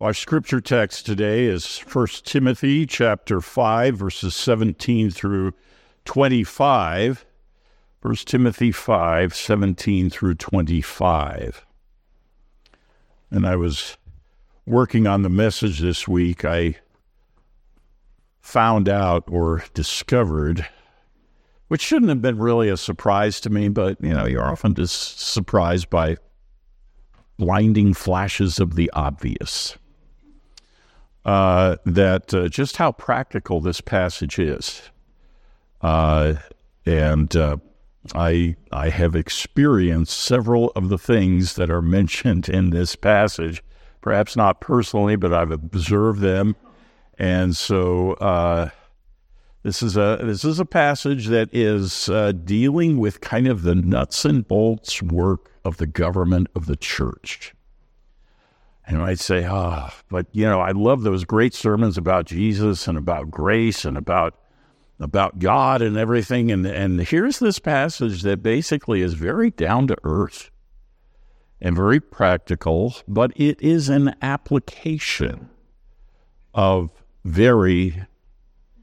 Our scripture text today is 1 Timothy chapter 5 verses 17 through 25. 1 Timothy 5 17 through 25. And I was working on the message this week. I found out or discovered, which shouldn't have been really a surprise to me, but you know, you're often just surprised by blinding flashes of the obvious uh, that uh, just how practical this passage is. Uh, and uh, I, I have experienced several of the things that are mentioned in this passage, perhaps not personally, but I've observed them. And so uh, this is a this is a passage that is uh, dealing with kind of the nuts and bolts work of the government of the church. And I'd say, ah, oh, but you know, I love those great sermons about Jesus and about grace and about about God and everything. And and here's this passage that basically is very down to earth and very practical, but it is an application of very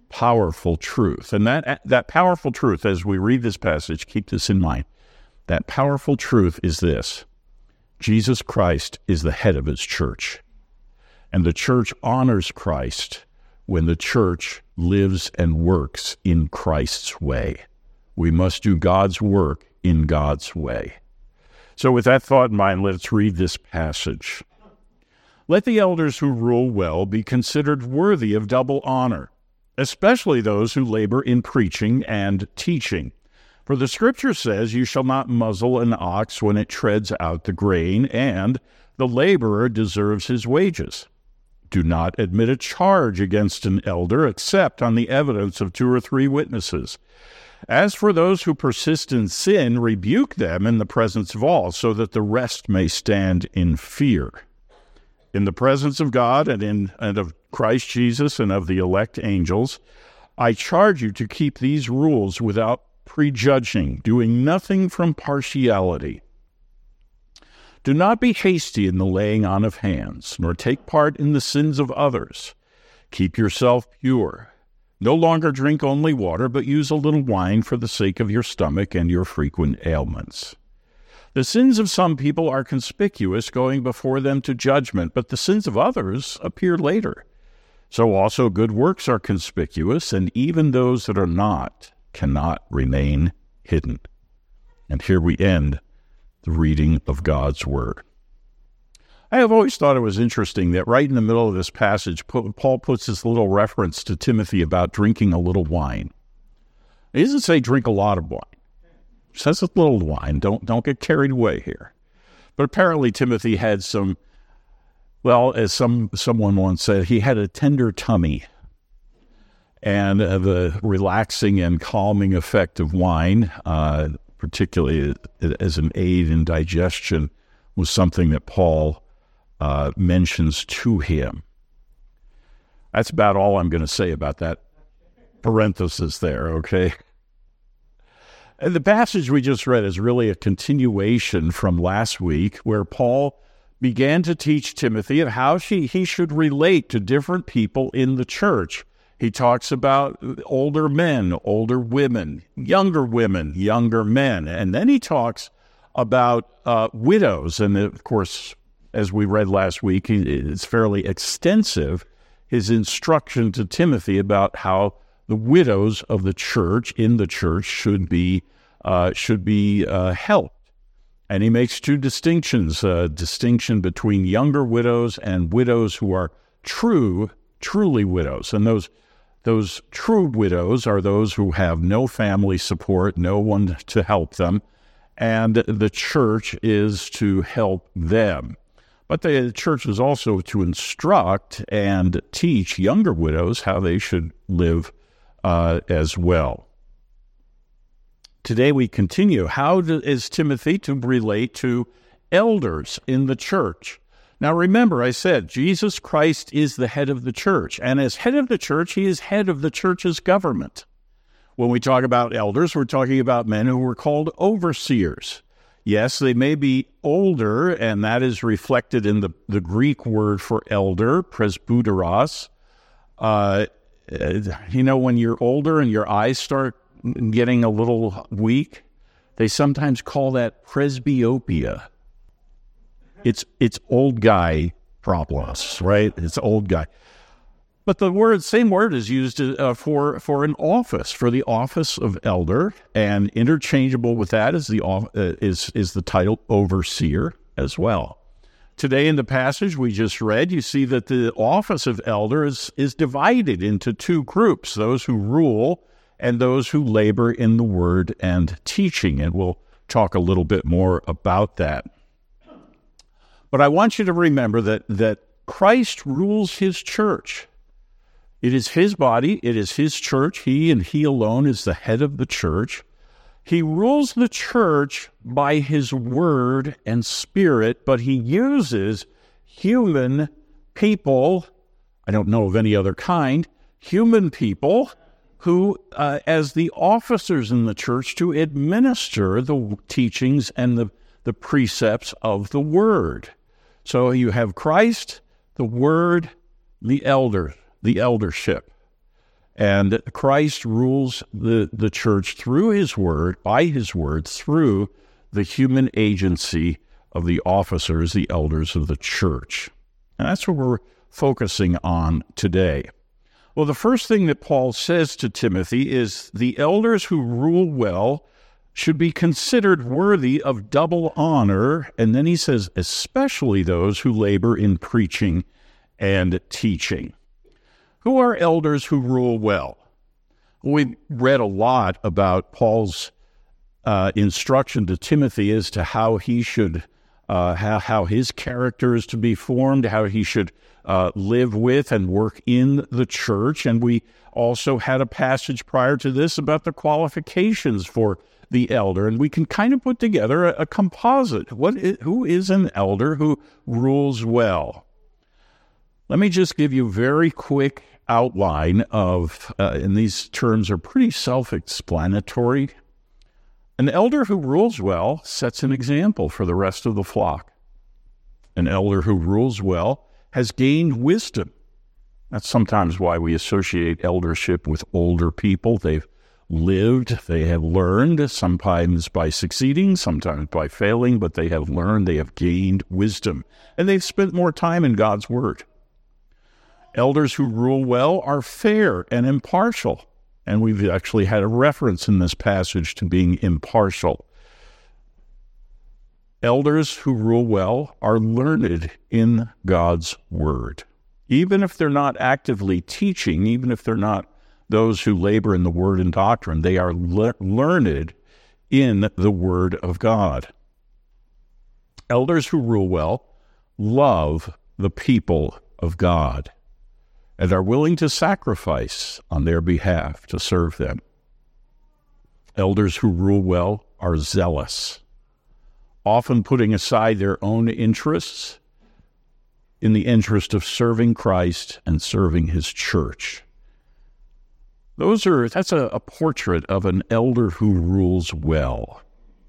powerful truth. And that that powerful truth, as we read this passage, keep this in mind. That powerful truth is this Jesus Christ is the head of his church. And the church honors Christ when the church lives and works in Christ's way. We must do God's work in God's way. So, with that thought in mind, let's read this passage. Let the elders who rule well be considered worthy of double honor, especially those who labor in preaching and teaching. For the scripture says, You shall not muzzle an ox when it treads out the grain, and the laborer deserves his wages. Do not admit a charge against an elder except on the evidence of two or three witnesses. As for those who persist in sin, rebuke them in the presence of all, so that the rest may stand in fear. In the presence of God and in and of Christ Jesus and of the elect angels, I charge you to keep these rules without prejudging, doing nothing from partiality. Do not be hasty in the laying on of hands, nor take part in the sins of others. Keep yourself pure. No longer drink only water, but use a little wine for the sake of your stomach and your frequent ailments. The sins of some people are conspicuous, going before them to judgment, but the sins of others appear later. So also good works are conspicuous, and even those that are not cannot remain hidden. And here we end the reading of God's Word. I have always thought it was interesting that right in the middle of this passage, Paul puts this little reference to Timothy about drinking a little wine. He doesn't say drink a lot of wine. He says a little wine. Don't don't get carried away here. But apparently Timothy had some well, as some someone once said, he had a tender tummy and uh, the relaxing and calming effect of wine, uh, particularly as an aid in digestion, was something that Paul uh, mentions to him. That's about all I'm going to say about that parenthesis there, okay? And the passage we just read is really a continuation from last week, where Paul began to teach Timothy of how she, he should relate to different people in the church he talks about older men, older women, younger women, younger men. And then he talks about uh, widows. And of course, as we read last week, it's fairly extensive, his instruction to Timothy about how the widows of the church, in the church, should be, uh, should be uh, helped. And he makes two distinctions a distinction between younger widows and widows who are true, truly widows. And those those true widows are those who have no family support, no one to help them, and the church is to help them. But the church is also to instruct and teach younger widows how they should live uh, as well. Today we continue. How is Timothy to relate to elders in the church? Now, remember, I said Jesus Christ is the head of the church, and as head of the church, he is head of the church's government. When we talk about elders, we're talking about men who were called overseers. Yes, they may be older, and that is reflected in the, the Greek word for elder, presbyteros. Uh, you know, when you're older and your eyes start getting a little weak, they sometimes call that presbyopia. It's it's old guy problems, right? It's old guy. But the word, same word, is used uh, for for an office, for the office of elder, and interchangeable with that is the uh, is is the title overseer as well. Today in the passage we just read, you see that the office of elder is is divided into two groups: those who rule and those who labor in the word and teaching. And we'll talk a little bit more about that. But I want you to remember that that Christ rules his church. It is his body, it is his church. He and he alone is the head of the church. He rules the church by his word and spirit, but he uses human people, I don't know of any other kind, human people who, uh, as the officers in the church, to administer the teachings and the, the precepts of the word. So you have Christ, the word, the elder, the eldership. And Christ rules the, the church through his word, by his word, through the human agency of the officers, the elders of the church. And that's what we're focusing on today. Well, the first thing that Paul says to Timothy is the elders who rule well should be considered worthy of double honor. And then he says, especially those who labor in preaching and teaching. Who are elders who rule well? We've read a lot about Paul's uh, instruction to Timothy as to how he should, uh, how, how his character is to be formed, how he should uh, live with and work in the church. And we also had a passage prior to this about the qualifications for the elder. And we can kind of put together a, a composite. What is, who is an elder who rules well? Let me just give you very quick outline of, uh, and these terms are pretty self explanatory. An elder who rules well sets an example for the rest of the flock. An elder who rules well has gained wisdom. That's sometimes why we associate eldership with older people. They've lived, they have learned, sometimes by succeeding, sometimes by failing, but they have learned, they have gained wisdom, and they've spent more time in God's Word. Elders who rule well are fair and impartial. And we've actually had a reference in this passage to being impartial. Elders who rule well are learned in God's word. Even if they're not actively teaching, even if they're not those who labor in the word and doctrine, they are le- learned in the word of God. Elders who rule well love the people of God and are willing to sacrifice on their behalf to serve them. Elders who rule well are zealous, often putting aside their own interests in the interest of serving Christ and serving his church. Those are that's a, a portrait of an elder who rules well.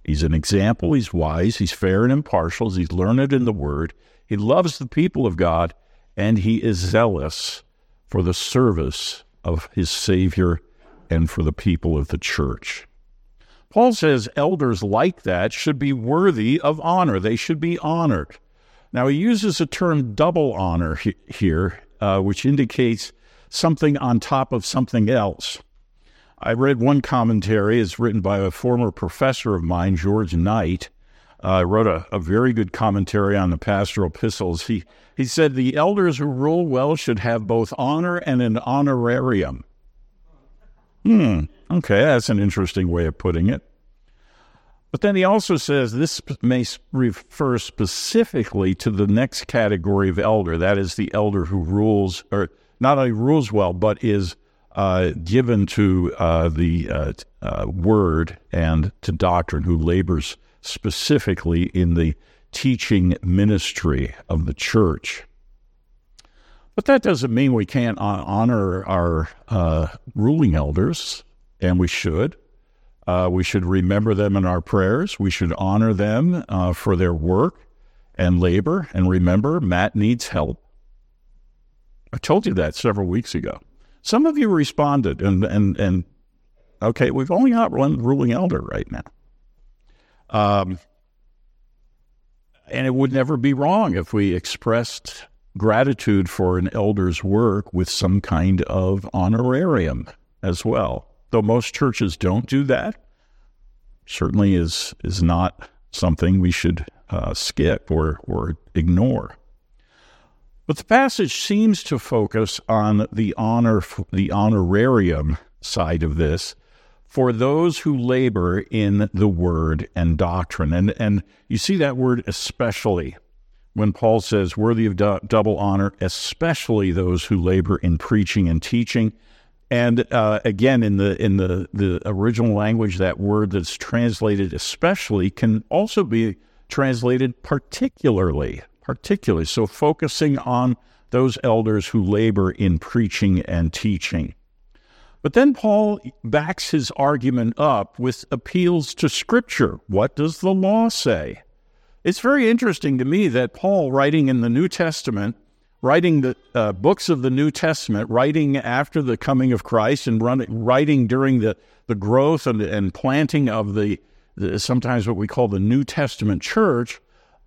He's an example, he's wise, he's fair and impartial, he's learned in the word, he loves the people of God, and he is zealous for the service of his Savior and for the people of the church. Paul says elders like that should be worthy of honor. They should be honored. Now, he uses the term double honor he- here, uh, which indicates something on top of something else. I read one commentary, it's written by a former professor of mine, George Knight, uh, wrote a, a very good commentary on the pastoral epistles. He, he said, The elders who rule well should have both honor and an honorarium. Hmm, okay, that's an interesting way of putting it. But then he also says this may refer specifically to the next category of elder. That is the elder who rules, or not only rules well, but is uh, given to uh, the uh, uh word and to doctrine, who labors specifically in the teaching ministry of the church. But that doesn't mean we can't honor our uh, ruling elders, and we should. Uh, we should remember them in our prayers. We should honor them for their work and labor. And remember, Matt needs help. I told you that several weeks ago. Some of you responded, and and and okay, we've only got one ruling elder right now. Um, and it would never be wrong if we expressed gratitude for an elder's work with some kind of honorarium as well. Though most churches don't do that, certainly is is not something we should uh, skip or or ignore. But the passage seems to focus on the honor the honorarium side of this for those who labor in the word and doctrine. And and you see that word especially when Paul says worthy of du- double honor, especially those who labor in preaching and teaching. And uh, again, in the in the the original language, that word that's translated especially can also be translated particularly, particularly. So focusing on those elders who labor in preaching and teaching. But then Paul backs his argument up with appeals to Scripture. What does the law say? It's very interesting to me that Paul, writing in the New Testament, writing the uh, books of the New Testament, writing after the coming of Christ, and writing during the, the growth and, and planting of the, the sometimes what we call the New Testament church,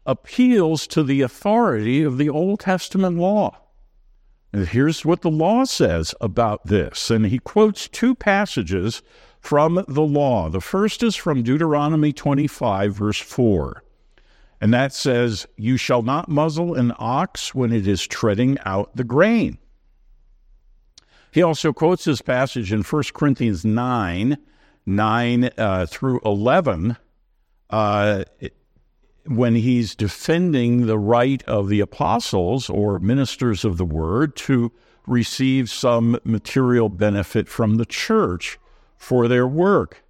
appeals to the authority of the Old Testament law. And here's what the law says about this. And he quotes two passages from the law. The first is from Deuteronomy 25, verse 4. And that says, You shall not muzzle an ox when it is treading out the grain. He also quotes this passage in 1 Corinthians 9 9 uh, through 11 uh, when he's defending the right of the apostles or ministers of the word to receive some material benefit from the church for their work.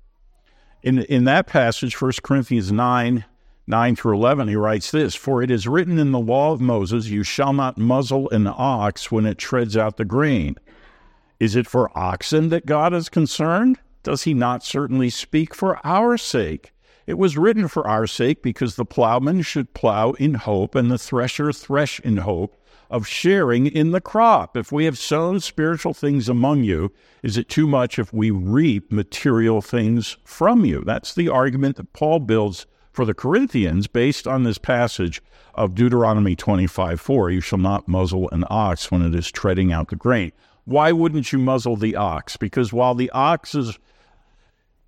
In, in that passage, 1 Corinthians 9 9 through 11, he writes this For it is written in the law of Moses, You shall not muzzle an ox when it treads out the grain. Is it for oxen that God is concerned? Does he not certainly speak for our sake? It was written for our sake because the plowman should plow in hope and the thresher thresh in hope of sharing in the crop. If we have sown spiritual things among you, is it too much if we reap material things from you? That's the argument that Paul builds for the Corinthians based on this passage of Deuteronomy 25 4. You shall not muzzle an ox when it is treading out the grain. Why wouldn't you muzzle the ox? Because while the ox is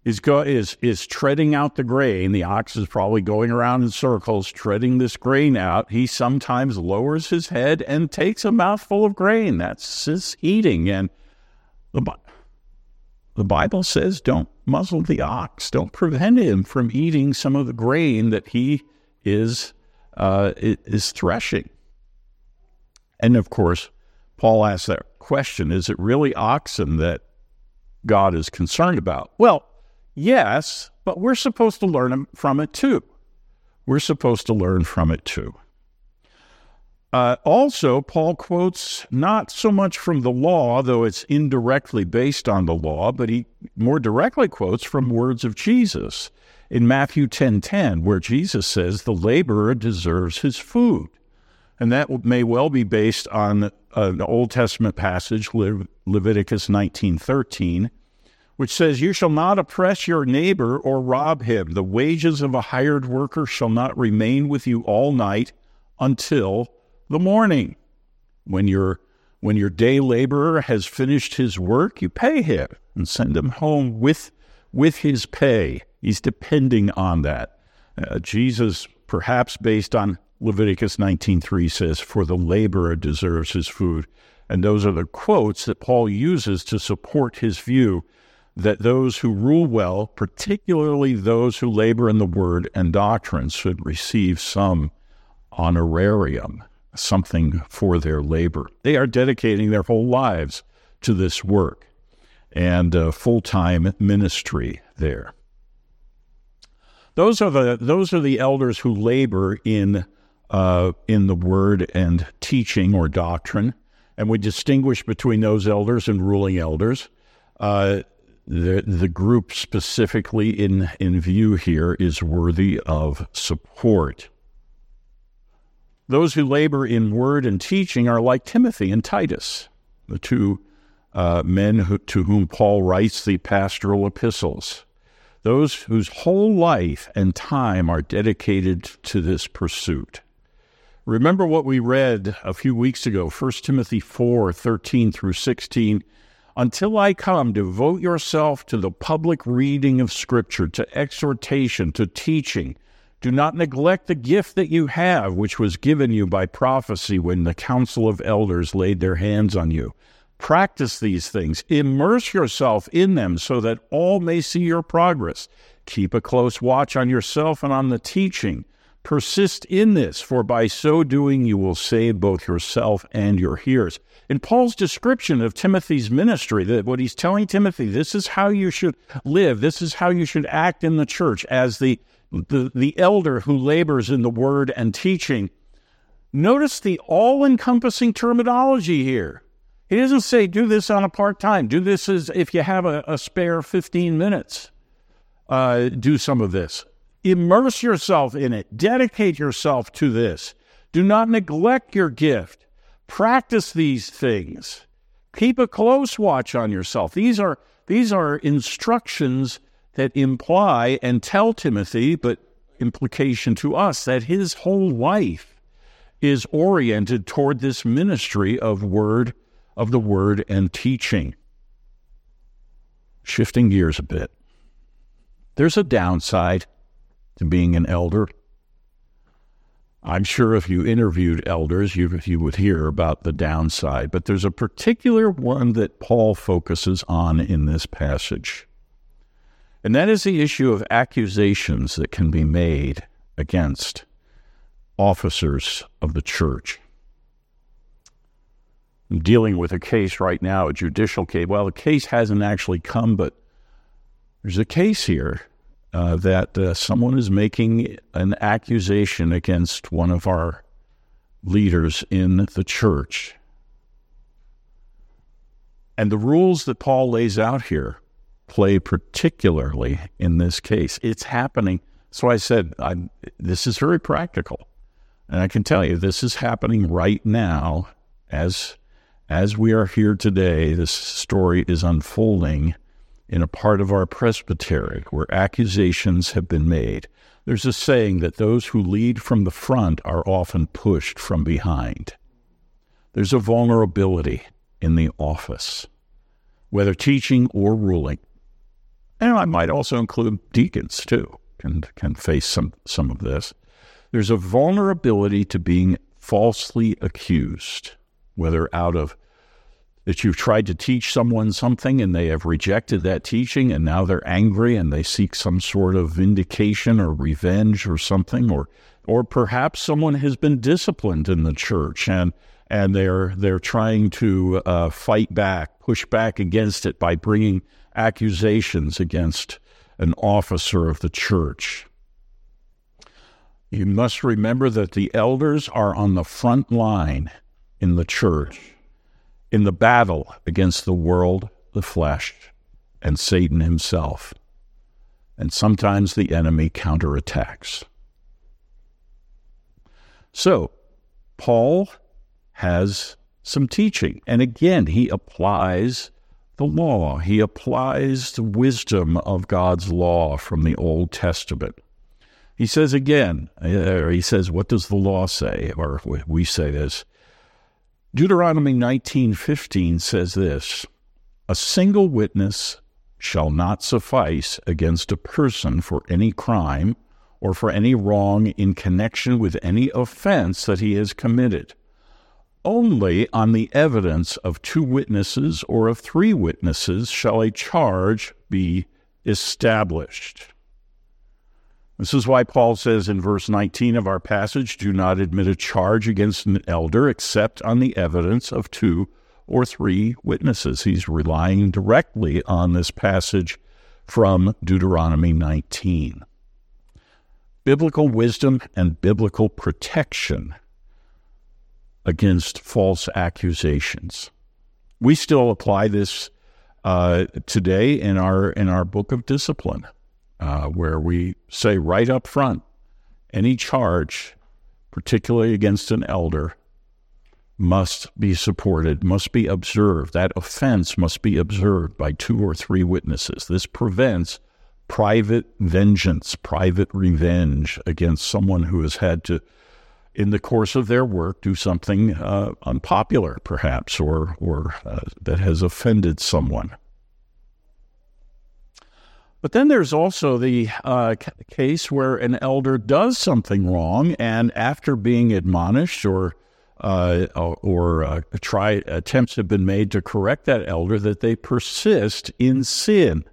is, go, is is treading out the grain. The ox is probably going around in circles, treading this grain out. He sometimes lowers his head and takes a mouthful of grain. That's his eating. And the the Bible says don't muzzle the ox, don't prevent him from eating some of the grain that he is uh, is threshing. And of course, Paul asks that question: Is it really oxen that God is concerned about? Well, yes, but we're supposed to learn from it too. We're supposed to learn from it too. Uh, also, Paul quotes not so much from the law, though it's indirectly based on the law, but he more directly quotes from words of Jesus in Matthew 10:10, where Jesus says, "The laborer deserves his food," and that may well be based on an Old Testament passage, Le- Leviticus 19:13, which says, "You shall not oppress your neighbor or rob him. The wages of a hired worker shall not remain with you all night until." the morning. When your when your day laborer has finished his work, you pay him and send him home with with his pay. He's depending on that. Uh, Jesus, perhaps based on Leviticus 19:3 says, "For the laborer deserves his food." And those are the quotes that Paul uses to support his view that those who rule well, particularly those who labor in the word and doctrine, should receive some honorarium something for their labor. They are dedicating their whole lives to this work and uh, full time ministry there. Those are the those are the elders who labor in uh, in the word and teaching or doctrine, and we distinguish between those elders and ruling elders. Uh, the the group specifically in in view here is worthy of support. Those who labor in word and teaching are like Timothy and Titus, the two uh, men who, to whom Paul writes the pastoral epistles. Those whose whole life and time are dedicated to this pursuit. Remember what we read a few weeks ago, 1 Timothy 4 13 through 16. Until I come, devote yourself to the public reading of Scripture, to exhortation, to teaching. Do not neglect the gift that you have, which was given you by prophecy when the council of elders laid their hands on you. Practice these things, immerse yourself in them so that all may see your progress. Keep a close watch on yourself and on the teaching. Persist in this, for by so doing you will save both yourself and your hearers. In Paul's description of Timothy's ministry, that what he's telling Timothy, this is how you should live, this is how you should act in the church as the, the, the elder who labors in the word and teaching. Notice the all encompassing terminology here. He doesn't say, do this on a part time, do this as if you have a, a spare 15 minutes. Uh, do some of this. Immerse yourself in it. Dedicate yourself to this. Do not neglect your gift. Practice these things. Keep a close watch on yourself. These are, these are instructions that imply and tell Timothy, but implication to us, that his whole life is oriented toward this ministry of word, of the word and teaching. Shifting gears a bit. There's a downside to being an elder. I'm sure if you interviewed elders, you, you would hear about the downside, but there's a particular one that Paul focuses on in this passage. And that is the issue of accusations that can be made against officers of the church. I'm dealing with a case right now, a judicial case. Well, the case hasn't actually come, but there's a case here uh, that uh, someone is making an accusation against one of our leaders in the church. And the rules that Paul lays out here play particularly in this case. It's happening. So I said, I'm, this is very practical. And I can tell you, this is happening right now as, as we are here today. This story is unfolding in a part of our presbytery where accusations have been made. There's a saying that those who lead from the front are often pushed from behind. There's a vulnerability in the office, whether teaching or ruling. And I might also include deacons too, can, can face some, some of this. There's a vulnerability to being falsely accused, whether out of that you've tried to teach someone something and they have rejected that teaching and now they're angry and they seek some sort of vindication or revenge or something or or perhaps someone has been disciplined in the church and and they're they're trying to uh, fight back, push back against it by bringing accusations against an officer of the church. You must remember that the elders are on the front line in the church in the battle against the world, the flesh, and Satan himself. And sometimes the enemy counterattacks. So, Paul has some teaching. And again, he applies the law, he applies the wisdom of God's law from the Old Testament. He says again, uh, he says, What does the law say? Or we say this Deuteronomy 19:15 says this, "A single witness shall not suffice against a person for any crime or for any wrong in connection with any offense that he has committed. Only on the evidence of two witnesses or of three witnesses shall a charge be established." This is why Paul says in verse 19 of our passage do not admit a charge against an elder except on the evidence of two or three witnesses. He's relying directly on this passage from Deuteronomy 19. Biblical wisdom and biblical protection against false accusations. We still apply this uh, today in our in our book of discipline, uh, where we say right up front, any charge, particularly against an elder, must be supported, must be observed. That offense must be observed by two or three witnesses. This prevents private vengeance, private revenge against someone who has had to, in the course of their work, do something uh, unpopular, perhaps, or or uh, that has offended someone. But then there's also the uh, case where an elder does something wrong, and after being admonished or uh, or uh, try attempts have been made to correct that elder that they persist in sin.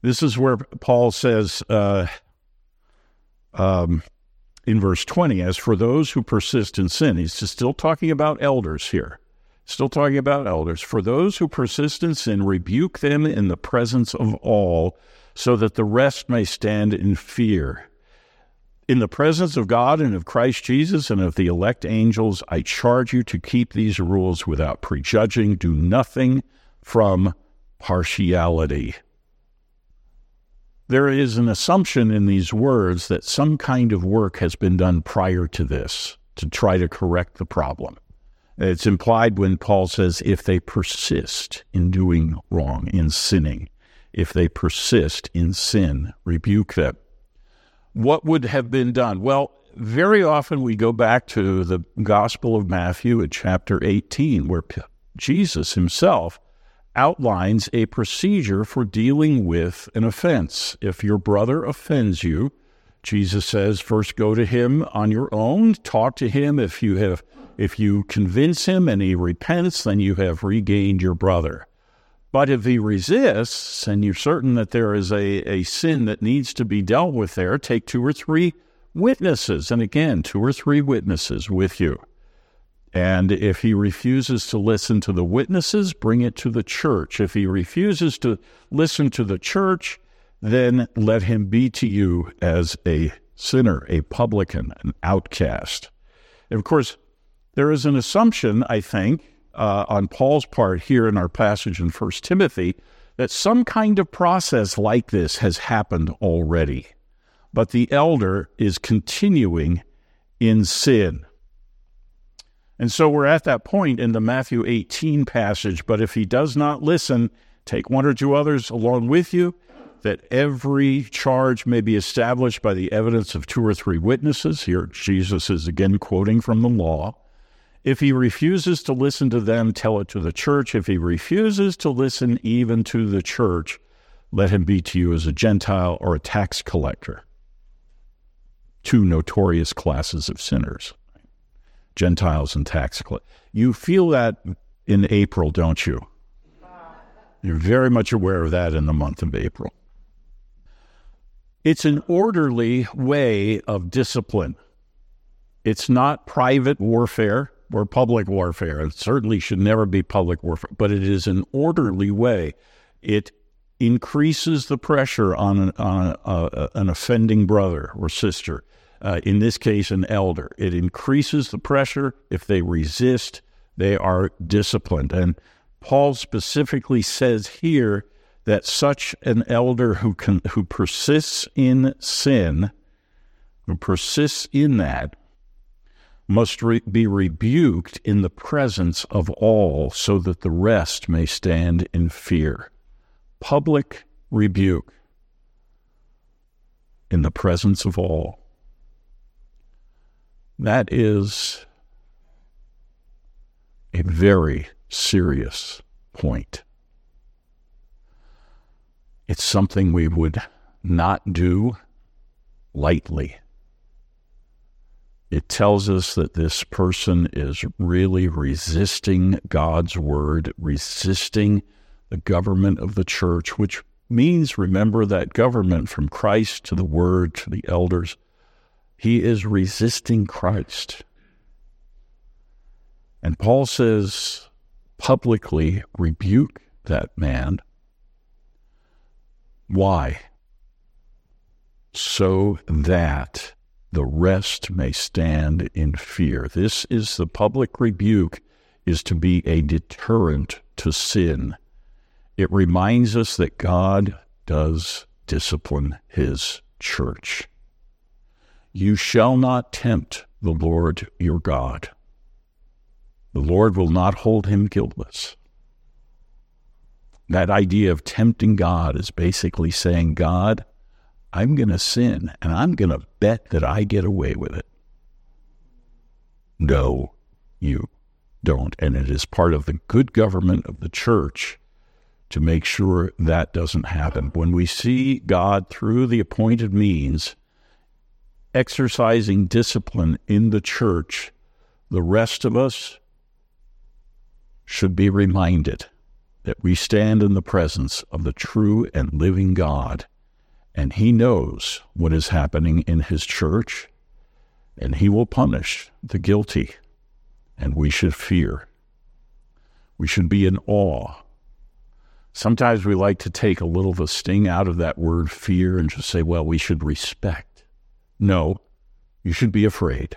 This is where Paul says uh, um, in verse 20, as for those who persist in sin, he's still talking about elders here. Still talking about elders. For those who persist in sin, rebuke them in the presence of all, so that the rest may stand in fear. In the presence of God and of Christ Jesus and of the elect angels, I charge you to keep these rules without prejudging. Do nothing from partiality. There is an assumption in these words that some kind of work has been done prior to this to try to correct the problem. It's implied when Paul says, if they persist in doing wrong, in sinning, if they persist in sin, rebuke them what would have been done? Well, very often we go back to the Gospel of Matthew at chapter 18, where Jesus himself outlines a procedure for dealing with an offense. If your brother offends you, Jesus says, first go to him on your own, talk to him. If you have if you convince him and he repents, then you have regained your brother. But if he resists, and you're certain that there is a, a sin that needs to be dealt with there, take two or three witnesses. And again, two or three witnesses with you. And if he refuses to listen to the witnesses, bring it to the church. If he refuses to listen to the church, then let him be to you as a sinner, a publican, an outcast. And of course, there is an assumption, I think, uh, on Paul's part here in our passage in First Timothy that some kind of process like this has happened already, but the elder is continuing in sin. And so we're at that point in the Matthew 18 passage. But if he does not listen, take one or two others along with you, that every charge may be established by the evidence of two or three witnesses. Here, Jesus is again quoting from the law. If he refuses to listen to them, tell it to the church. If he refuses to listen even to the church, let him be to you as a Gentile or a tax collector. Two notorious classes of sinners Gentiles and tax collectors. You feel that in April, don't you? You're very much aware of that in the month of April. It's an orderly way of discipline. It's not private warfare or public warfare. It certainly should never be public warfare, but it is an orderly way. It increases the pressure on an, on a, a, an offending brother or sister. Uh, in this case, an elder. It increases the pressure. If they resist, they are disciplined. And Paul specifically says here that such an elder who can, who persists in sin, who persists in that, must re- be rebuked in the presence of all so that the rest may stand in fear. Public rebuke in the presence of all. That is a very serious point. It's something we would not do lightly it tells us that this person is really resisting God's word, resisting the government of the church, which means, remember, that government from Christ to the word to the elders. He is resisting Christ. And Paul says, publicly rebuke that man. Why? So that the rest may stand in fear. This is the public rebuke is to be a deterrent to sin, it reminds us that God does discipline his church. You shall not tempt the Lord your God. The Lord will not hold him guiltless. That idea of tempting God is basically saying, God, I'm going to sin and I'm going to bet that I get away with it. No, you don't. And it is part of the good government of the church to make sure that doesn't happen. When we see God through the appointed means exercising discipline in the church, the rest of us should be reminded that we stand in the presence of the true and living God, and He knows what is happening in His church, and He will punish the guilty, and we should fear. We should be in awe. Sometimes we like to take a little of the sting out of that word fear and just say, well, we should respect. No, you should be afraid.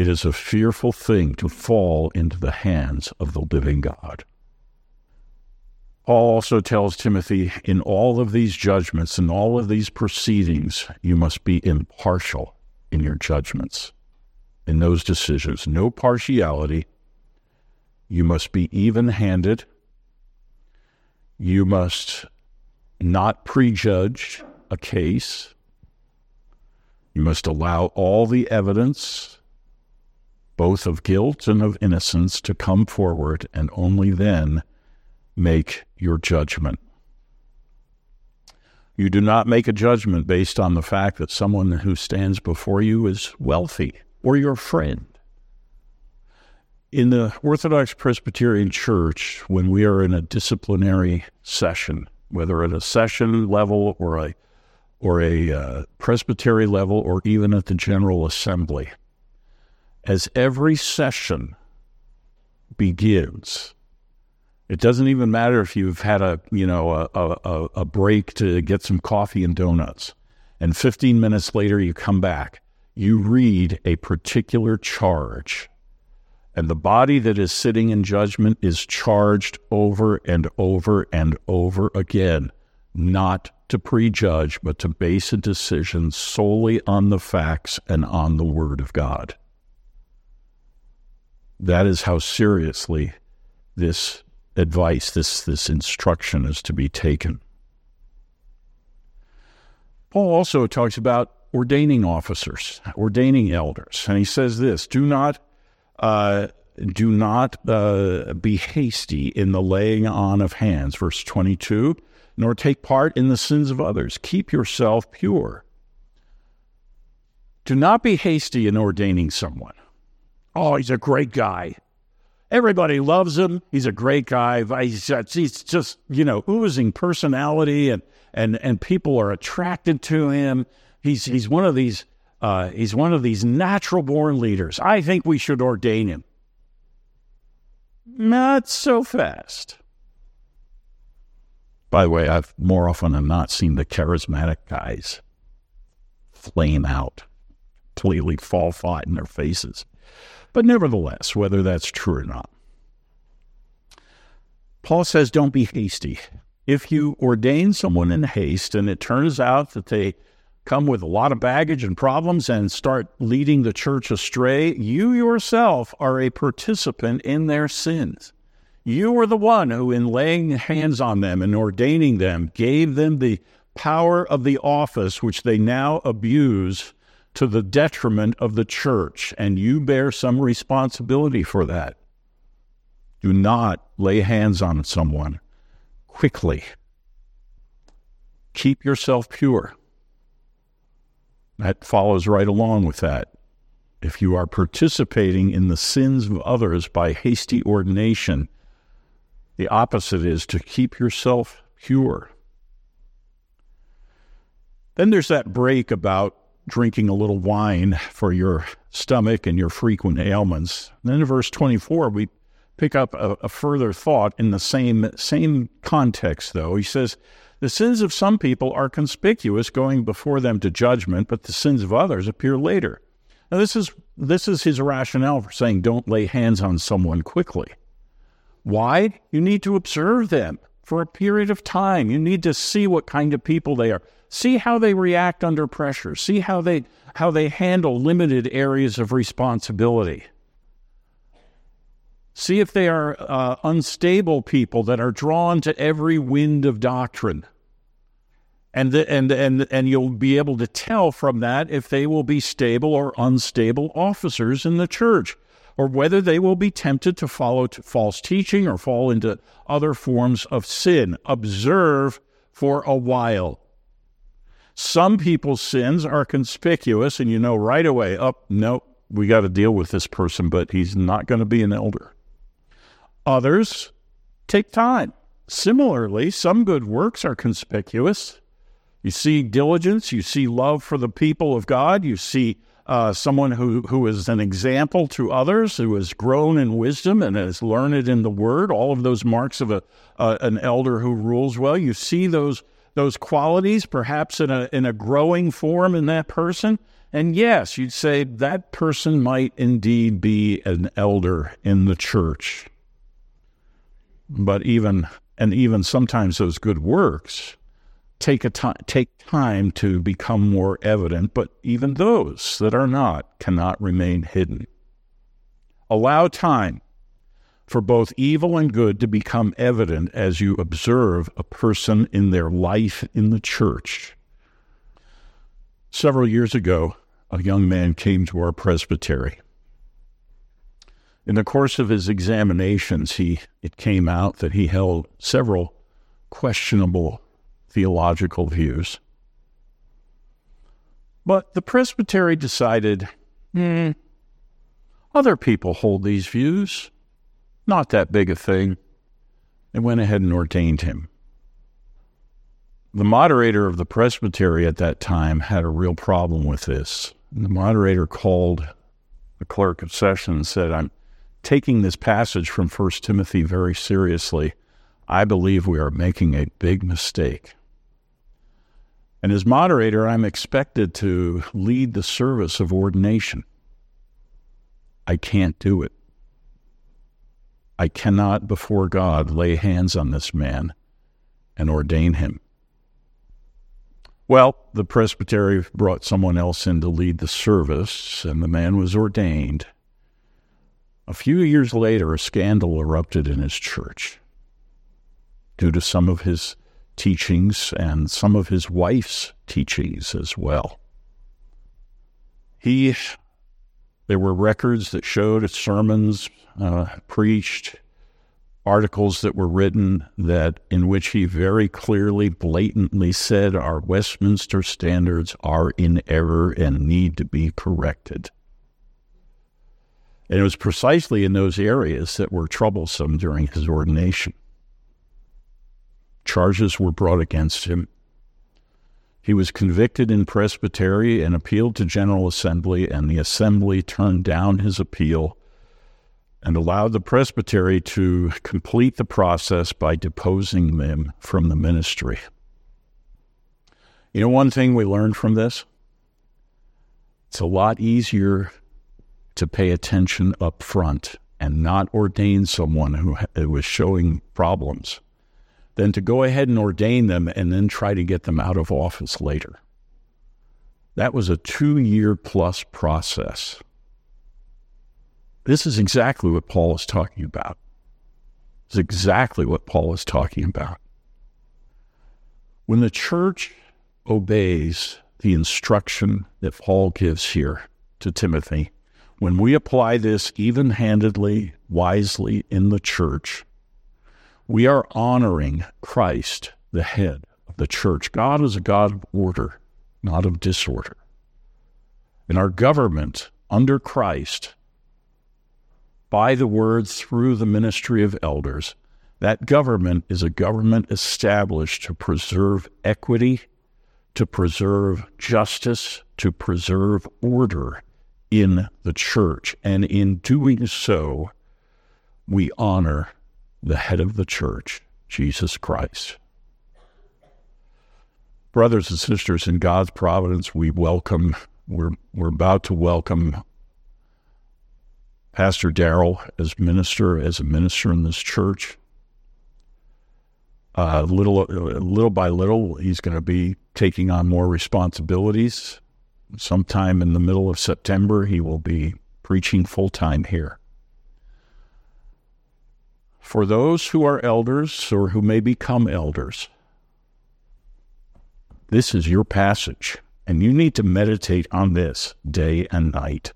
It is a fearful thing to fall into the hands of the living God. Paul also tells Timothy in all of these judgments and all of these proceedings, you must be impartial in your judgments, in those decisions. No partiality. You must be even handed. You must not prejudge a case. You must allow all the evidence both of guilt and of innocence, to come forward and only then make your judgment. You do not make a judgment based on the fact that someone who stands before you is wealthy or your friend. In the Orthodox Presbyterian Church, when we are in a disciplinary session, whether at a session level or a or a uh, presbytery level or even at the General Assembly, as every session begins, it doesn't even matter if you've had a you know a, a, a break to get some coffee and donuts, and 15 minutes later you come back. You read a particular charge, and the body that is sitting in judgment is charged over and over and over again, not to prejudge, but to base a decision solely on the facts and on the Word of God. That is how seriously this advice, this, this instruction is to be taken. Paul also talks about ordaining officers, ordaining elders, and he says this: Do not, uh, do not uh, be hasty in the laying on of hands, verse twenty-two, nor take part in the sins of others. Keep yourself pure. Do not be hasty in ordaining someone. Oh, he's a great guy. Everybody loves him. He's a great guy. He's just, he's just you know, oozing personality and, and, and people are attracted to him. He's, he's one of these, uh, he's one of these natural born leaders. I think we should ordain him. Not so fast. By the way, I've more often than not seen the charismatic guys flame out, completely fall flat in their faces. But nevertheless, whether that's true or not, Paul says, don't be hasty. If you ordain someone in haste and it turns out that they come with a lot of baggage and problems and start leading the church astray, you yourself are a participant in their sins. You are the one who, in laying hands on them and ordaining them, gave them the power of the office which they now abuse to the detriment of the church, and you bear some responsibility for that. Do not lay hands on someone quickly. Keep yourself pure. That follows right along with that. If you are participating in the sins of others by hasty ordination, the opposite is to keep yourself pure. Then there's that break about drinking a little wine for your stomach and your frequent ailments. And then in verse 24, we pick up a, a further thought in the same, same context, though. He says, The sins of some people are conspicuous going before them to judgment, but the sins of others appear later. Now, this is, this is his rationale for saying don't lay hands on someone quickly. Why? You need to observe them for a period of time. You need to see what kind of people they are. See how they react under pressure. See how they how they handle limited areas of responsibility. See if they are uh, unstable people that are drawn to every wind of doctrine. And, the, and, and, and you'll be able to tell from that if they will be stable or unstable officers in the church or whether they will be tempted to follow to false teaching or fall into other forms of sin. Observe for a while. Some people's sins are conspicuous, and you know right away, oh, no, we got to deal with this person, but he's not going to be an elder. Others take time. Similarly, some good works are conspicuous. You see diligence, you see love for the people of God, you see uh, someone who, who is an example to others, who has grown in wisdom and has learned in the word, all of those marks of a, uh, an elder who rules well. You see those, those qualities perhaps in a, in a growing form in that person. And yes, you'd say that person might indeed be an elder in the church. But even, and even sometimes those good works take a time take time to become more evident, but even those that are not cannot remain hidden. Allow time for both evil and good to become evident as you observe a person in their life in the church. Several years ago, a young man came to our presbytery. In the course of his examinations, he, it came out that he held several questionable theological views. But the presbytery decided, hmm, other people hold these views. Not that big a thing. They went ahead and ordained him. The moderator of the presbytery at that time had a real problem with this. And the moderator called the clerk of session and said, I'm taking this passage from 1 Timothy very seriously. I believe we are making a big mistake. And as moderator, I'm expected to lead the service of ordination. I can't do it. I cannot, before God, lay hands on this man and ordain him. Well, the presbytery brought someone else in to lead the service, and the man was ordained. A few years later, a scandal erupted in his church due to some of his teachings and some of his wife's teachings as well. He, there were records that showed sermons uh, preached, articles that were written that in which he very clearly, blatantly said our Westminster standards are in error and need to be corrected. And it was precisely in those areas that were troublesome during his ordination. Charges were brought against him. He was convicted in presbytery and appealed to General Assembly, and the Assembly turned down his appeal and allowed the presbytery to complete the process by deposing him from the ministry. You know, one thing we learned from this? It's a lot easier to pay attention up front and not ordain someone who was showing problems than to go ahead and ordain them and then try to get them out of office later. That was a two year plus process. This is exactly what Paul is talking about. It's exactly what Paul is talking about. When the church obeys the instruction that Paul gives here to Timothy, when we apply this even handedly, wisely in the church, we are honoring Christ, the head of the church. God is a God of order, not of disorder. And our government under Christ, by the word through the ministry of elders, that government is a government established to preserve equity, to preserve justice, to preserve order in the church. And in doing so, we honor the head of the church, Jesus Christ. Brothers and sisters, in God's providence, we welcome, we're, we're about to welcome Pastor Darrell as minister, as a minister in this church. Uh, little, little by little, he's going to be taking on more responsibilities. Sometime in the middle of September, he will be preaching full time here. For those who are elders or who may become elders, this is your passage, and you need to meditate on this day and night.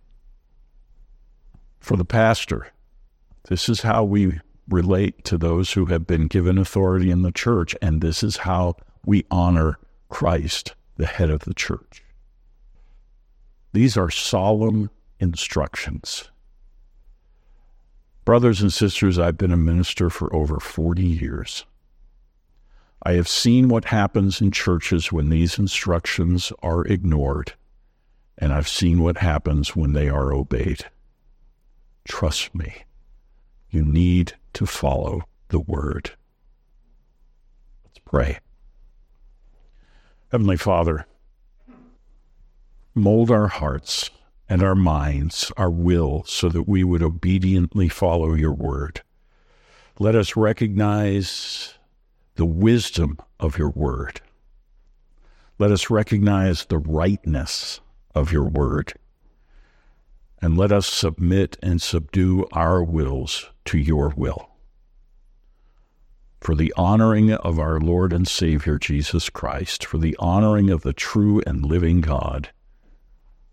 For the pastor, this is how we relate to those who have been given authority in the church, and this is how we honor Christ, the head of the church. These are solemn instructions. Brothers and sisters, I've been a minister for over 40 years. I have seen what happens in churches when these instructions are ignored, and I've seen what happens when they are obeyed. Trust me, you need to follow the word. Let's pray. Heavenly Father, mold our hearts and our minds, our will, so that we would obediently follow your word. Let us recognize the wisdom of your word. Let us recognize the rightness of your word. And let us submit and subdue our wills to your will. For the honoring of our Lord and Savior Jesus Christ, for the honoring of the true and living God,